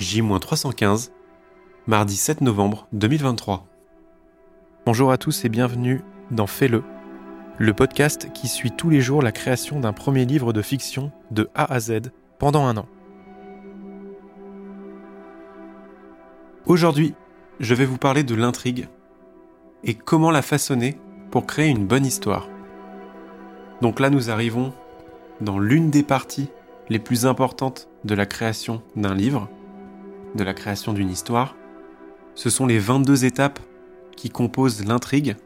J-315, mardi 7 novembre 2023. Bonjour à tous et bienvenue dans Fais-le, le podcast qui suit tous les jours la création d'un premier livre de fiction de A à Z pendant un an. Aujourd'hui, je vais vous parler de l'intrigue et comment la façonner pour créer une bonne histoire. Donc là, nous arrivons dans l'une des parties les plus importantes de la création d'un livre, de la création d'une histoire. Ce sont les 22 étapes qui composent l'intrigue.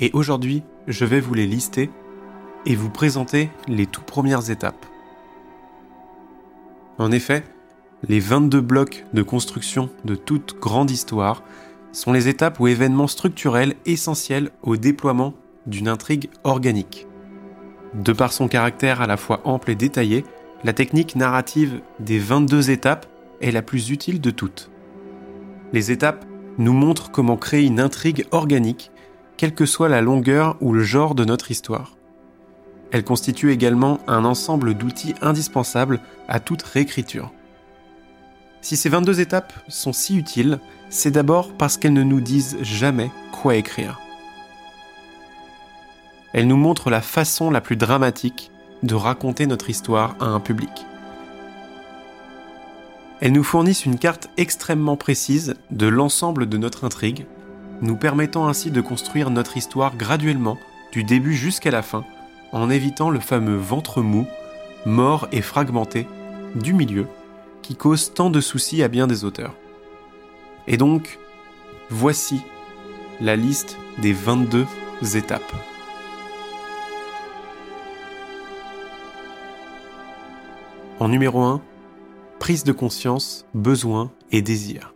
Et aujourd'hui, je vais vous les lister et vous présenter les tout premières étapes. En effet, les 22 blocs de construction de toute grande histoire sont les étapes ou événements structurels essentiels au déploiement d'une intrigue organique. De par son caractère à la fois ample et détaillé, la technique narrative des 22 étapes est la plus utile de toutes. Les étapes nous montrent comment créer une intrigue organique, quelle que soit la longueur ou le genre de notre histoire. Elles constituent également un ensemble d'outils indispensables à toute réécriture. Si ces 22 étapes sont si utiles, c'est d'abord parce qu'elles ne nous disent jamais quoi écrire. Elles nous montrent la façon la plus dramatique de raconter notre histoire à un public. Elles nous fournissent une carte extrêmement précise de l'ensemble de notre intrigue, nous permettant ainsi de construire notre histoire graduellement, du début jusqu'à la fin, en évitant le fameux ventre mou, mort et fragmenté, du milieu, qui cause tant de soucis à bien des auteurs. Et donc, voici la liste des 22 étapes. En numéro 1, prise de conscience, besoin et désir.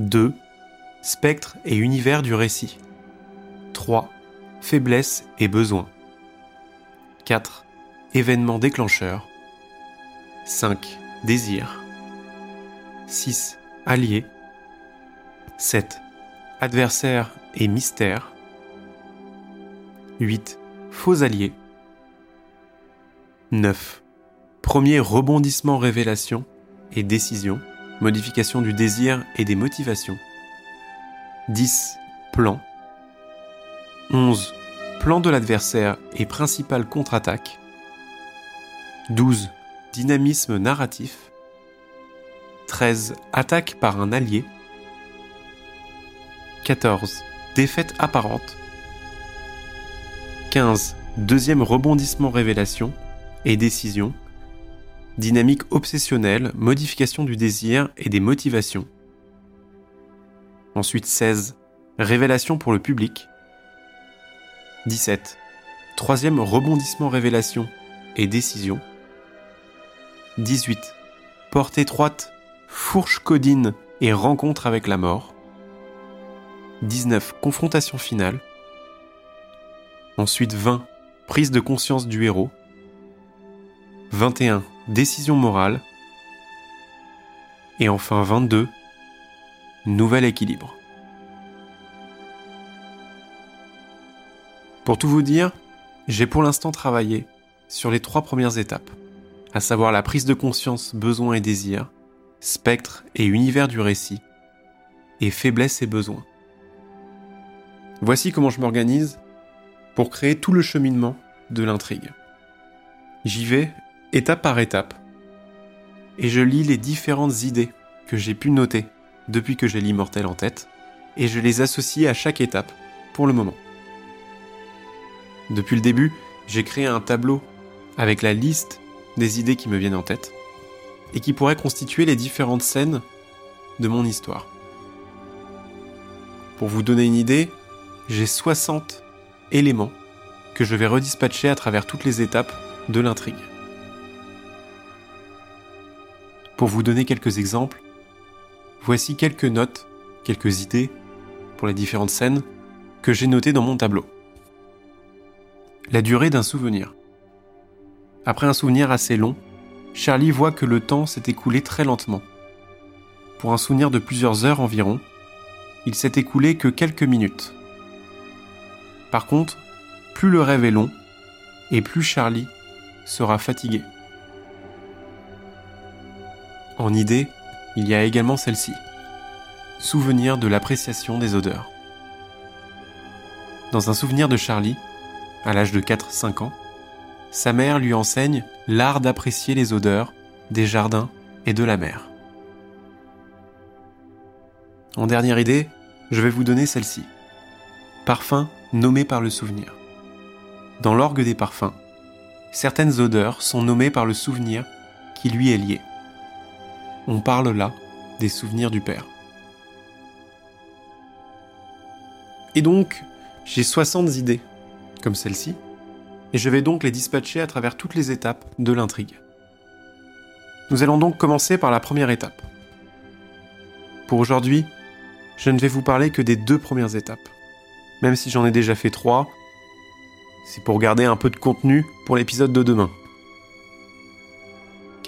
2. Spectre et univers du récit. 3. Faiblesse et besoin. 4. Événement déclencheur. 5. Désir. 6. Allié. 7. Adversaire et mystère. 8. Faux alliés. 9. Premier rebondissement révélation et décision, modification du désir et des motivations. 10. Plan. 11. Plan de l'adversaire et principale contre-attaque. 12. Dynamisme narratif. 13. Attaque par un allié. 14. Défaite apparente. 15. Deuxième rebondissement révélation et décision dynamique obsessionnelle, modification du désir et des motivations. Ensuite 16. Révélation pour le public. 17. Troisième rebondissement révélation et décision. 18. Porte étroite, fourche codine et rencontre avec la mort. 19. Confrontation finale. Ensuite 20. Prise de conscience du héros. 21 décision morale. Et enfin 22, nouvel équilibre. Pour tout vous dire, j'ai pour l'instant travaillé sur les trois premières étapes, à savoir la prise de conscience, besoin et désir, spectre et univers du récit, et faiblesse et besoin. Voici comment je m'organise pour créer tout le cheminement de l'intrigue. J'y vais étape par étape, et je lis les différentes idées que j'ai pu noter depuis que j'ai l'immortel en tête, et je les associe à chaque étape pour le moment. Depuis le début, j'ai créé un tableau avec la liste des idées qui me viennent en tête, et qui pourraient constituer les différentes scènes de mon histoire. Pour vous donner une idée, j'ai 60 éléments que je vais redispatcher à travers toutes les étapes de l'intrigue. Pour vous donner quelques exemples, voici quelques notes, quelques idées pour les différentes scènes que j'ai notées dans mon tableau. La durée d'un souvenir. Après un souvenir assez long, Charlie voit que le temps s'est écoulé très lentement. Pour un souvenir de plusieurs heures environ, il s'est écoulé que quelques minutes. Par contre, plus le rêve est long, et plus Charlie sera fatigué. En idée, il y a également celle-ci. Souvenir de l'appréciation des odeurs. Dans un souvenir de Charlie, à l'âge de 4-5 ans, sa mère lui enseigne l'art d'apprécier les odeurs des jardins et de la mer. En dernière idée, je vais vous donner celle-ci. Parfum nommé par le souvenir. Dans l'orgue des parfums, certaines odeurs sont nommées par le souvenir qui lui est lié. On parle là des souvenirs du père. Et donc, j'ai 60 idées, comme celle-ci, et je vais donc les dispatcher à travers toutes les étapes de l'intrigue. Nous allons donc commencer par la première étape. Pour aujourd'hui, je ne vais vous parler que des deux premières étapes. Même si j'en ai déjà fait trois, c'est pour garder un peu de contenu pour l'épisode de demain.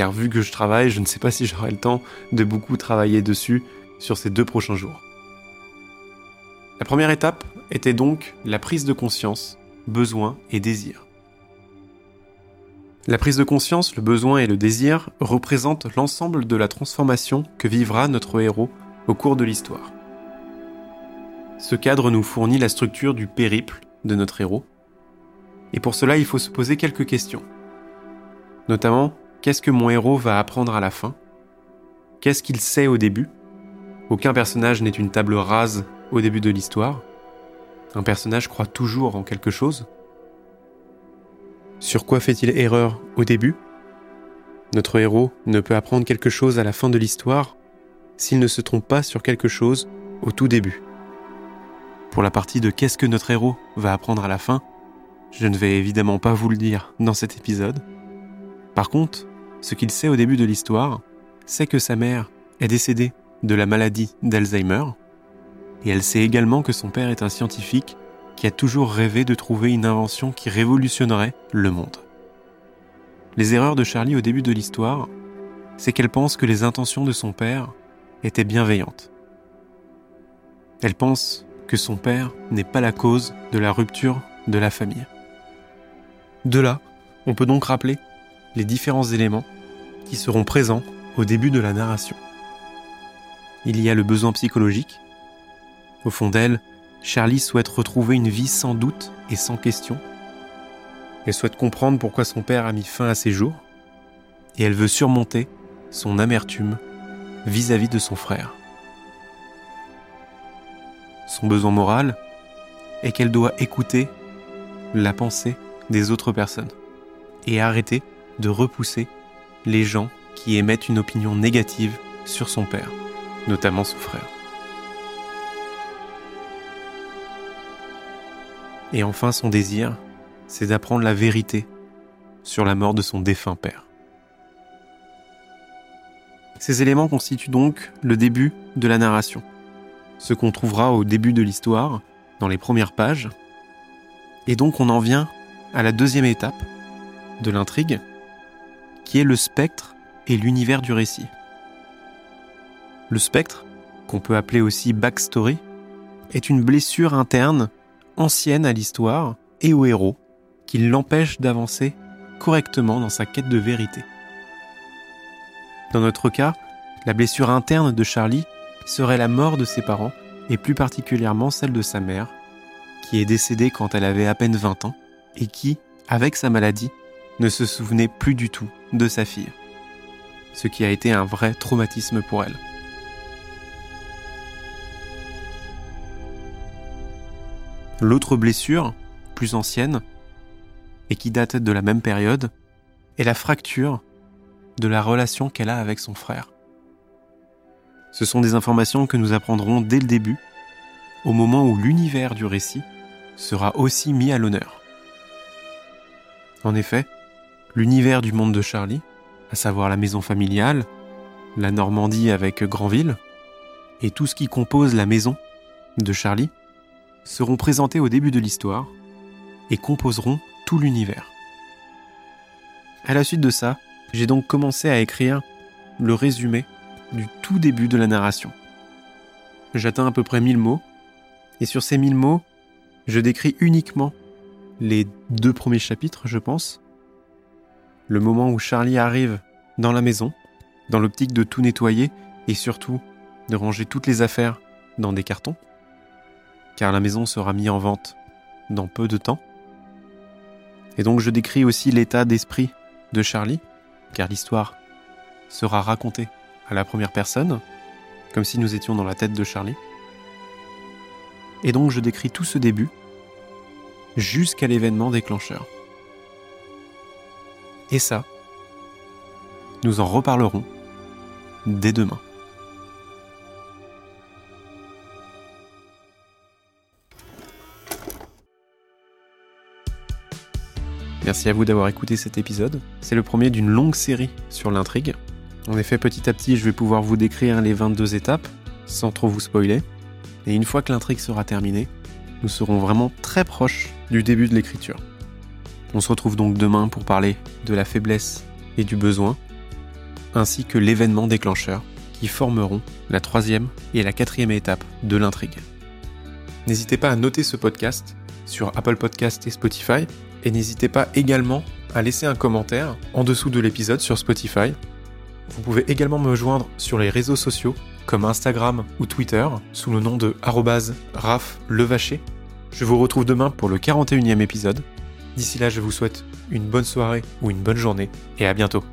Car vu que je travaille, je ne sais pas si j'aurai le temps de beaucoup travailler dessus sur ces deux prochains jours. La première étape était donc la prise de conscience, besoin et désir. La prise de conscience, le besoin et le désir représentent l'ensemble de la transformation que vivra notre héros au cours de l'histoire. Ce cadre nous fournit la structure du périple de notre héros. Et pour cela, il faut se poser quelques questions. Notamment, qu'est-ce que mon héros va apprendre à la fin? Qu'est-ce qu'il sait au début? Aucun personnage n'est une table rase au début de l'histoire. Un personnage croit toujours en quelque chose. Sur quoi fait-il erreur au début? Notre héros ne peut apprendre quelque chose à la fin de l'histoire s'il ne se trompe pas sur quelque chose au tout début. Pour la partie de qu'est-ce que notre héros va apprendre à la fin, je ne vais évidemment pas vous le dire dans cet épisode. Par contre, ce qu'il sait au début de l'histoire, c'est que sa mère est décédée de la maladie d'Alzheimer, et elle sait également que son père est un scientifique qui a toujours rêvé de trouver une invention qui révolutionnerait le monde. Les erreurs de Charlie au début de l'histoire, c'est qu'elle pense que les intentions de son père étaient bienveillantes. Elle pense que son père n'est pas la cause de la rupture de la famille. De là, on peut donc rappeler les différents éléments qui seront présents au début de la narration. Il y a le besoin psychologique. Au fond d'elle, Charlie souhaite retrouver une vie sans doute et sans question. Elle souhaite comprendre pourquoi son père a mis fin à ses jours. Et elle veut surmonter son amertume vis-à-vis -vis de son frère son besoin moral est qu'elle doit écouter la pensée des autres personnes et arrêter de repousser les gens qui émettent une opinion négative sur son père, notamment son frère. Et enfin, son désir, c'est d'apprendre la vérité sur la mort de son défunt père. Ces éléments constituent donc le début de la narration ce qu'on trouvera au début de l'histoire, dans les premières pages. Et donc on en vient à la deuxième étape de l'intrigue, qui est le spectre et l'univers du récit. Le spectre, qu'on peut appeler aussi backstory, est une blessure interne ancienne à l'histoire et au héros, qui l'empêche d'avancer correctement dans sa quête de vérité. Dans notre cas, la blessure interne de Charlie serait la mort de ses parents, et plus particulièrement celle de sa mère, qui est décédée quand elle avait à peine 20 ans, et qui, avec sa maladie, ne se souvenait plus du tout de sa fille. Ce qui a été un vrai traumatisme pour elle. L'autre blessure, plus ancienne, et qui date de la même période, est la fracture de la relation qu'elle a avec son frère. Ce sont des informations que nous apprendrons dès le début, au moment où l'univers du récit sera aussi mis à l'honneur. En effet, l'univers du monde de Charlie, à savoir la maison familiale, la Normandie avec Granville, et tout ce qui compose la maison de Charlie, seront présentés au début de l'histoire et composeront tout l'univers. À la suite de ça, j'ai donc commencé à écrire le résumé du tout début de la narration. J'atteins à peu près 1000 mots, et sur ces 1000 mots, je décris uniquement les deux premiers chapitres, je pense. Le moment où Charlie arrive dans la maison, dans l'optique de tout nettoyer et surtout de ranger toutes les affaires dans des cartons, car la maison sera mise en vente dans peu de temps. Et donc je décris aussi l'état d'esprit de Charlie, car l'histoire sera racontée à la première personne, comme si nous étions dans la tête de Charlie. Et donc je décris tout ce début jusqu'à l'événement déclencheur. Et ça, nous en reparlerons dès demain. Merci à vous d'avoir écouté cet épisode. C'est le premier d'une longue série sur l'intrigue. En effet, petit à petit, je vais pouvoir vous décrire les 22 étapes, sans trop vous spoiler. Et une fois que l'intrigue sera terminée, nous serons vraiment très proches du début de l'écriture. On se retrouve donc demain pour parler de la faiblesse et du besoin, ainsi que l'événement déclencheur qui formeront la troisième et la quatrième étape de l'intrigue. N'hésitez pas à noter ce podcast sur Apple Podcast et Spotify et n'hésitez pas également à laisser un commentaire en dessous de l'épisode sur Spotify. Vous pouvez également me joindre sur les réseaux sociaux comme Instagram ou Twitter sous le nom de @raflevacher. Je vous retrouve demain pour le 41e épisode. D'ici là, je vous souhaite une bonne soirée ou une bonne journée et à bientôt.